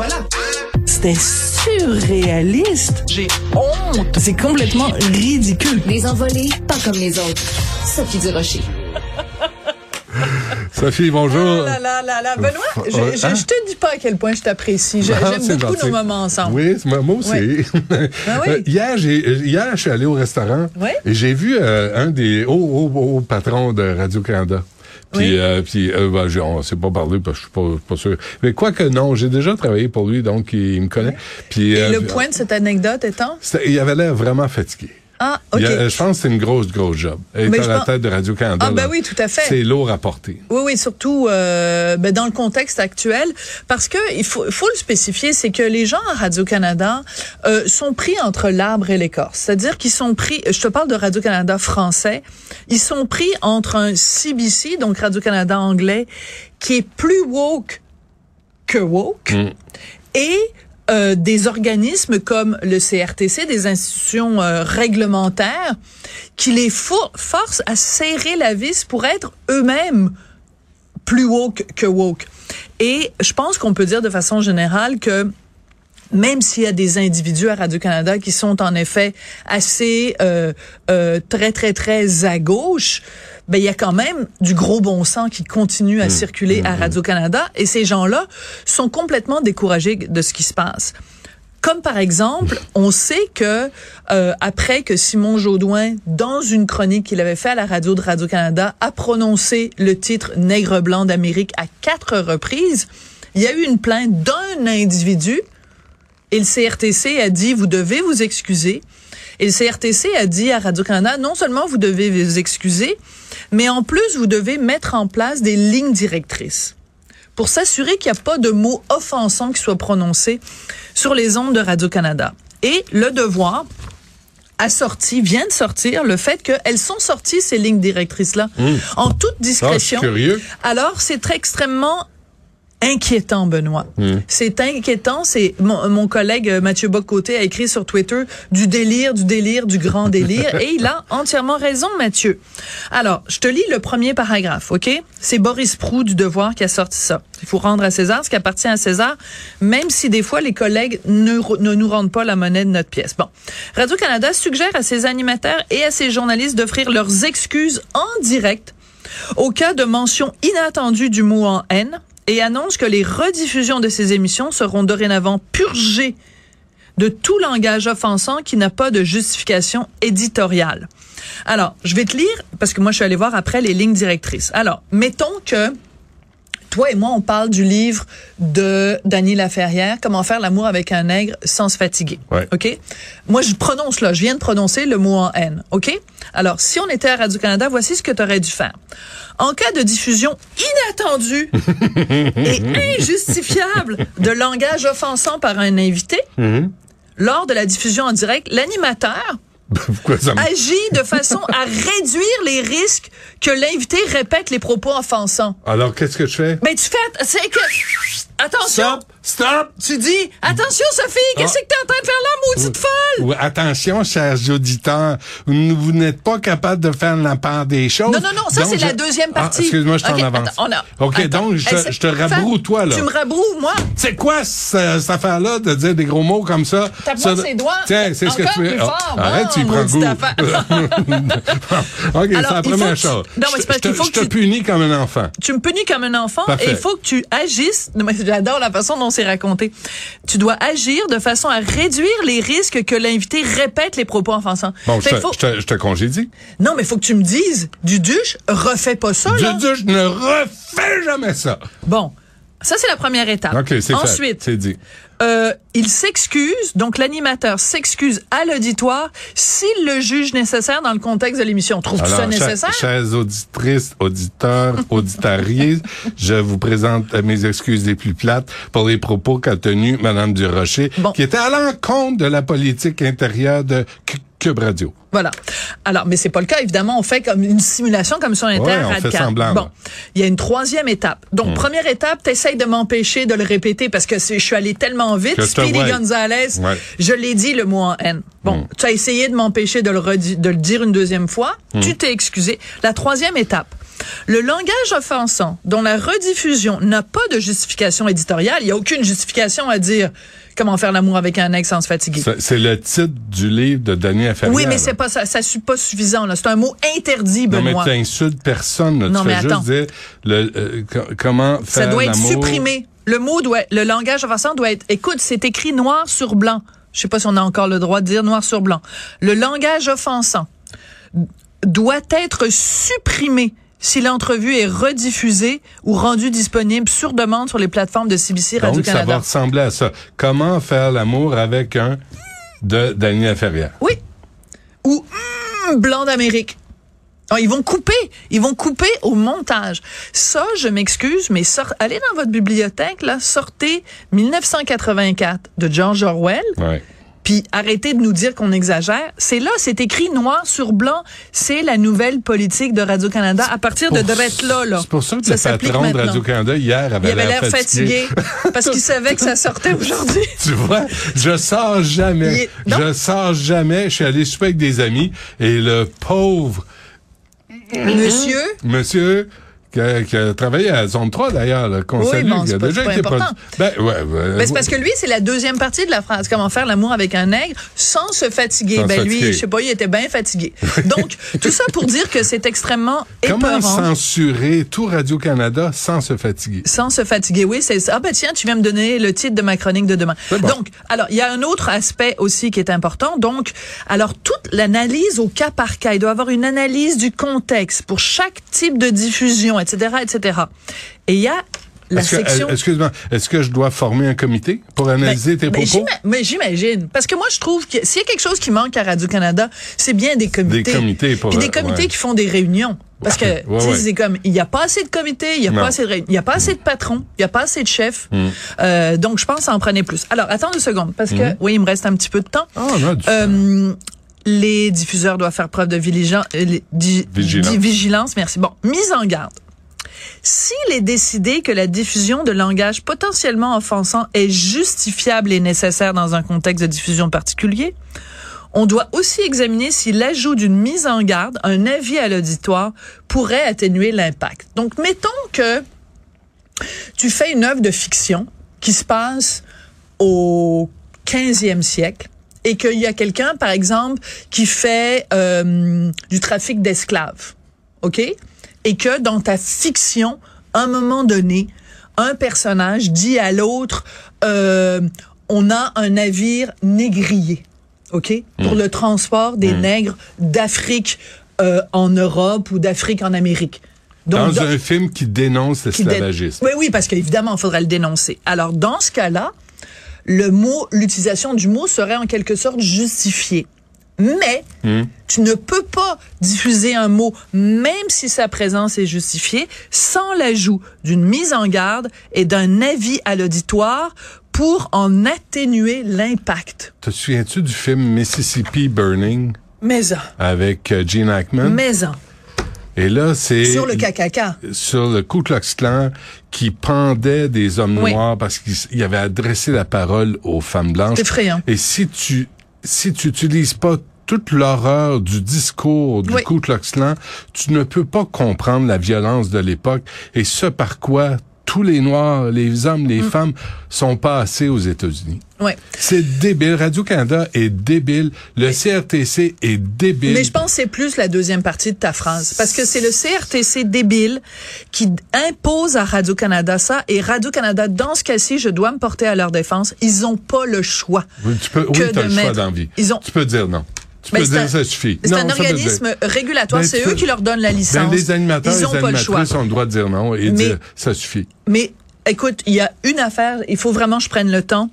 voilà. C'était surréaliste. J'ai honte. C'est complètement ridicule. Les envolées, pas comme les autres. Sophie Durocher. Sophie, bonjour. Ah là là là là. Benoît, je, Ouais, je, hein? je te dis pas à quel point je t'apprécie. Ah, J'aime beaucoup gentil. nos moments ensemble. Oui, moi aussi. Ah oui? Euh, hier, j'ai, hier, je suis allé au restaurant Oui? et j'ai vu euh, un des hauts, hauts, hauts patrons de Radio-Canada. Puis, Oui. euh, puis euh, j'ai- on s'est pas parlé parce que je suis pas, pas sûr. Mais quoi que non, j'ai déjà travaillé pour lui, donc il, il me connaît. Puis, Et euh, le point de cette anecdote étant? il avait l'air vraiment fatigué. Ah, OK. A- je pense que c'est une grosse, grosse job. Être à la pense- tête de Radio-Canada. Ah, ben oui, tout à fait. C'est lourd à porter. Oui, oui, surtout euh, ben, dans le contexte actuel, parce que il faut, le spécifier, c'est que les gens à Radio Canada euh, sont pris entre l'arbre et l'écorce, c'est-à-dire qu'ils sont pris. Je te parle de Radio Canada français, ils sont pris entre un CBC, donc Radio Canada anglais, qui est plus woke que woke, et euh, des organismes comme le CRTC, des institutions euh, réglementaires, qui les fo- forcent à serrer la vis pour être eux-mêmes plus woke que woke. Et je pense qu'on peut dire de façon générale que même s'il y a des individus à Radio-Canada qui sont en effet assez euh, euh, très, très, très à gauche, ben, il y a quand même du gros bon sens qui continue à circuler à Radio-Canada. Et ces gens-là sont complètement découragés de ce qui se passe. Comme par exemple, on sait que euh, après que Simon Jaudoin, dans une chronique qu'il avait fait à la radio de Radio Canada, a prononcé le titre Nègre blanc d'Amérique à quatre reprises, il y a eu une plainte d'un individu. Et le CRTC a dit vous devez vous excuser. Et le CRTC a dit à Radio Canada non seulement vous devez vous excuser, mais en plus vous devez mettre en place des lignes directrices pour s'assurer qu'il n'y a pas de mots offensants qui soient prononcés sur les ondes de Radio-Canada. Et le devoir a sorti, vient de sortir, le fait qu'elles sont sorties, ces lignes directrices-là, en toute Ah, discrétion. curieux. Alors, c'est très extrêmement inquiétant, Benoît. C'est inquiétant. C'est mon, mon collègue euh, Mathieu Bocoté a écrit sur Twitter du délire, du délire, du grand délire, et il a entièrement raison, Mathieu. Alors, je te lis le premier paragraphe, ok? C'est Boris Prou du Devoir qui a sorti ça. Il faut rendre à César ce qui appartient à César, même si des fois les collègues ne, ne nous rendent pas la monnaie de notre pièce. Bon, Radio Canada suggère à ses animateurs et à ses journalistes d'offrir leurs excuses en direct au cas de mention inattendue du mot en haine et annonce que les rediffusions de ces émissions seront dorénavant purgées de tout langage offensant qui n'a pas de justification éditoriale. Alors, je vais te lire, parce que moi, je suis allée voir après les lignes directrices. Alors, mettons que toi et moi, on parle du livre de Dany Laferrière, Comment faire l'amour avec un nègre sans se fatiguer. Ouais. OK? Moi, je prononce là, je viens de prononcer le mot en haine. OK? Alors, si on était à Radio-Canada, voici ce que tu aurais dû faire. En cas de diffusion inattendue et injustifiable de langage offensant par un invité, lors de la diffusion en direct, l'animateur me... agit de façon à réduire les risques que l'invité répète les propos offensants. Alors, qu'est-ce que je fais? Mais tu fais, c'est que, attention, Stop! Stop! tu dis, attention Sophie, qu'est-ce que t'es en train de faire là, maudite folle? Ou, attention, chers auditeurs, vous, n'êtes pas capable de faire la part des choses. Non, non, non, ça c'est je- la deuxième Ah, partie. excuse-moi, je t'en Ok, avance. attends, on a- OK, attends. donc, je, Hey, te- je te rabroue, toi, là. Tu me rabroues, moi? C'est quoi ce- cette affaire-là de dire des gros mots comme ça? Tape-moi Ça- ses doigts. Tiens, c'est ce que tu Ah, fort. arrête, tu prends goût. OK, c'est la première chose. Non, mais c'est Je- parce je qu'il te- faut Je que te tu- punis comme un enfant. Tu me punis comme un enfant et il faut que tu agisses. J'adore la façon dont c'est raconté. Tu dois agir de façon à réduire les risques que l'invité répète les propos offensants. Bon, je te, qu'il faut- je te- je te congédie. Non, mais il faut que tu me dises, Duduche, refais pas ça. Je, je ne refais jamais ça. Bon. Ça, c'est la première étape. OK, c'est. Ensuite, C'est dit. Euh, il s'excuse, donc l'animateur s'excuse à l'auditoire s'il le juge nécessaire dans le contexte de l'émission. Trouves-tu ça Alors, chers- nécessaire? chères auditrices, auditeurs, auditariés, je vous présente mes excuses les plus plates pour les propos qu'a tenus Madame Durocher, Bon. qui était à l'encontre de la politique intérieure de Cube Radio. Voilà. Alors, mais c'est pas le cas. Évidemment, on fait comme une simulation comme on était Ouais, on fait semblant, Bon, il y a une troisième étape. Donc, première étape, t'essayes de m'empêcher de le répéter parce que je suis allé tellement vite. Speedy. Gonzalez, Ouais. je l'ai dit le mot en haine. Bon, tu as essayé de m'empêcher de de le dire une deuxième fois. Tu t'es excusé. La troisième étape. Le langage offensant dont la rediffusion n'a pas de justification éditoriale, il n'y a aucune justification à dire comment faire l'amour avec un ex sans se fatiguer. Ça, C'est le titre du livre de Daniel Ferrière. Oui, mais c'est pas ça, ça suit pas suffisant. C'est un mot interdit, Non, mais Benoît. tu insultes personne. là. Non, tu mais fais attends. juste dire le, euh, co- comment Ça faire doit être supprimé. Le mot doit, le langage offensant doit être. Écoute, c'est écrit noir sur blanc. Je sais pas si on a encore le droit de dire noir sur blanc. Le langage offensant doit être supprimé si l'entrevue est rediffusée ou rendue disponible sur demande sur les plateformes de CBC Donc, ça va Radio-Canada. ressembler à ça. Comment faire l'amour avec un de Daniel Ferrière. Oui. Ou hum, blanc d'Amérique. Ah, ils vont couper, ils vont couper au montage. Ça, je m'excuse, mais sort, allez dans votre bibliothèque, là, sortez 1984 de George Orwell, Ouais. Puis arrêtez de nous dire qu'on exagère. C'est là, c'est écrit noir sur blanc. C'est la nouvelle politique de Radio-Canada à partir de drette là, là. C'est pour ça que Ça le patron de maintenant. Radio-Canada hier Il avait l'air fatigué parce qu'il savait que ça sortait aujourd'hui. Tu vois, je sors jamais. est-. Je sors jamais. Je suis allé souper avec des amis et le pauvre Monsieur, monsieur qui a, qui a travaillé à Zone 3 d'ailleurs, qu'on Oui, salue, bon, qui a pas- déjà été produ- Ben, ouais, Ben, c'est parce que lui, c'est la deuxième partie de la phrase. Comment faire l'amour avec un nègre sans se fatiguer. Sans ben se lui, fatiguer. je sais pas, il était bien fatigué. Donc, tout ça pour dire que c'est extrêmement Comment épeurant. censurer tout Radio-Canada sans se fatiguer? Sans se fatiguer, oui, c'est ça. Ah ben tiens, tu viens me donner le titre de ma chronique de demain. Bon. Donc, alors, il y a un autre aspect aussi qui est important. Donc, alors, toute l'analyse au cas par cas, il doit y avoir une analyse du contexte pour chaque type de diffusion, etc., etc. Et il y a la Est-ce que- section... euh, Excuse-moi, est-ce que je dois former un comité pour analyser tes Ben, propos? Mais j'imagine. Parce que moi, je trouve que s'il y a quelque chose qui manque à Radio-Canada, c'est bien des comités. Des comités pour, Puis des euh, comités ouais. qui font des réunions. Parce que, Ouais, ouais. c'est comme, il n'y a pas assez de comités, il n'y a pas assez de n'y a pas assez de patrons, il n'y a pas assez de chefs. Hmm. Euh, donc, je pense en prenait plus. Alors, attends deux secondes, parce que, oui, il me reste un petit peu de temps. Du- Euh, les diffuseurs doivent faire preuve de euh, Vigilance. vigilance. Merci. Bon, mise en garde. S'il est décidé que la diffusion de langage potentiellement offensant est justifiable et nécessaire dans un contexte de diffusion particulier, on doit aussi examiner si l'ajout d'une mise en garde, un avis à l'auditoire, pourrait atténuer l'impact. Donc, mettons que tu fais une œuvre de fiction qui se passe au 15e siècle et qu'il y a quelqu'un, par exemple, qui fait euh, du trafic d'esclaves, OK? Et que dans ta fiction, à un moment donné, un personnage dit à l'autre, euh, on a un navire négrier, OK? Pour le transport des nègres d'Afrique euh, en Europe ou d'Afrique en Amérique. dans dans- un film qui dénonce dé- l'esclavagisme. Oui, oui, parce qu'évidemment, il faudrait le dénoncer. Alors, dans ce cas-là, le mot, l'utilisation du mot serait en quelque sorte justifiée. Mais Hmm. tu ne peux pas diffuser un mot, même si sa présence est justifiée, sans l'ajout d'une mise en garde et d'un avis à l'auditoire pour en atténuer l'impact. Te souviens-tu du film Mississippi Burning? Mais en, avec euh, Gene Hackman? mais en, Et là, c'est sur le KKK. sur le Ku Klux Klan qui pendait des hommes Oui. noirs parce qu'il il avait adressé la parole aux femmes blanches. C'est effrayant. Et si tu si tu utilises pas toute l'horreur du discours du Oui. Ku Klux Klan, tu ne peux pas comprendre la violence de l'époque et ce par quoi tous les Noirs, les hommes, les Mm. femmes sont passés aux États-Unis. Ouais. C'est débile. Radio-Canada est débile. Le CRTC est débile. Mais je pense que c'est plus la deuxième partie de ta phrase. Parce que c'est le CRTC débile qui impose à Radio-Canada ça. Et Radio-Canada, dans ce cas-ci, je dois me porter à leur défense. Ils ont pas le choix. Oui, tu peux, oui, de le choix d'envie. Ils ont- Tu peux dire non. Tu Ben, peux c'est dire un- ça suffit. C'est un organisme régulatoire. Ben, c'est tu eux qui leur donnent la licence. Ben, les animateurs, Ils ont les pas le choix. ont le droit de dire non et Mais- dire ça suffit. Mais écoute, il y a une affaire. Il faut vraiment que je prenne le temps.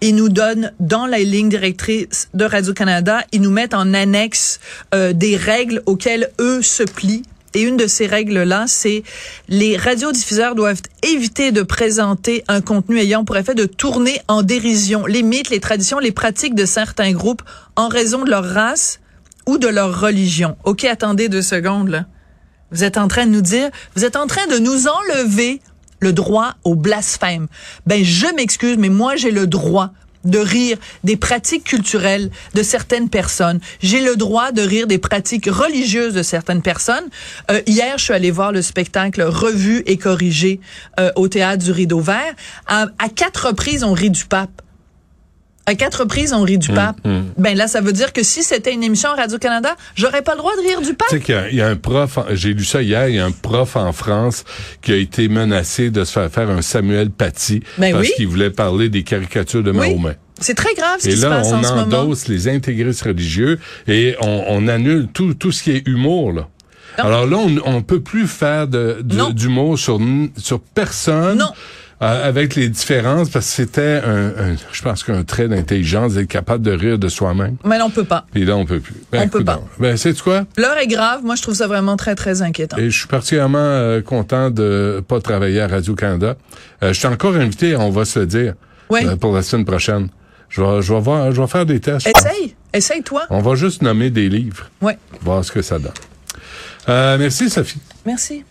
Ils nous donnent dans la ligne directrice de Radio-Canada, ils nous mettent en annexe euh, des règles auxquelles eux se plient. Et une de ces règles-là, c'est les radiodiffuseurs doivent éviter de présenter un contenu ayant pour effet de tourner en dérision les mythes, les traditions, les pratiques de certains groupes en raison de leur race ou de leur religion. OK, attendez deux secondes, là. Vous êtes en train de nous dire, vous êtes en train de nous enlever le droit au blasphème. Ben, je m'excuse, mais moi, j'ai le droit de rire des pratiques culturelles de certaines personnes. J'ai le droit de rire des pratiques religieuses de certaines personnes. Euh, hier, je suis allée voir le spectacle revu et corrigé euh, au théâtre du Rideau Vert. À, à quatre reprises, on rit du pape. À quatre reprises, on rit du pape. Ben là, ça veut dire que si c'était une émission Radio-Canada, j'aurais pas le droit de rire du pape. Tu sais qu'il y a- il y, a un prof, j'ai lu ça hier, il y a un prof en France qui a été menacé de se faire faire un Samuel Paty Ben parce oui. qu'il voulait parler des caricatures de Oui. Mahomet. C'est très grave ce Et qui se là, passe on en ce moment. endosse les intégristes religieux et on, on annule tout, tout ce qui est humour. Là. Non. Alors là, on, on peut plus faire de, de- Non. d'humour sur, sur personne. Non. Euh, avec les différences, parce que c'était un, un- je pense qu'un trait d'intelligence d'être capable de rire de soi-même. Mais là, on peut pas. Et là, on peut plus. Ben, On peut pas. Ben, c'est quoi? L'heure est grave. Moi, je trouve ça vraiment très, très inquiétant. Et je suis particulièrement euh, content de pas travailler à Radio-Canada. Euh, je suis encore invité, on va se le dire, Oui. euh, pour la semaine prochaine. Je vais, je vais voir, je vais faire des tests. pense. Essaye. Essaye-toi. On va juste nommer des livres, Ouais. voir ce que ça donne. Euh, merci, Sophie. Merci.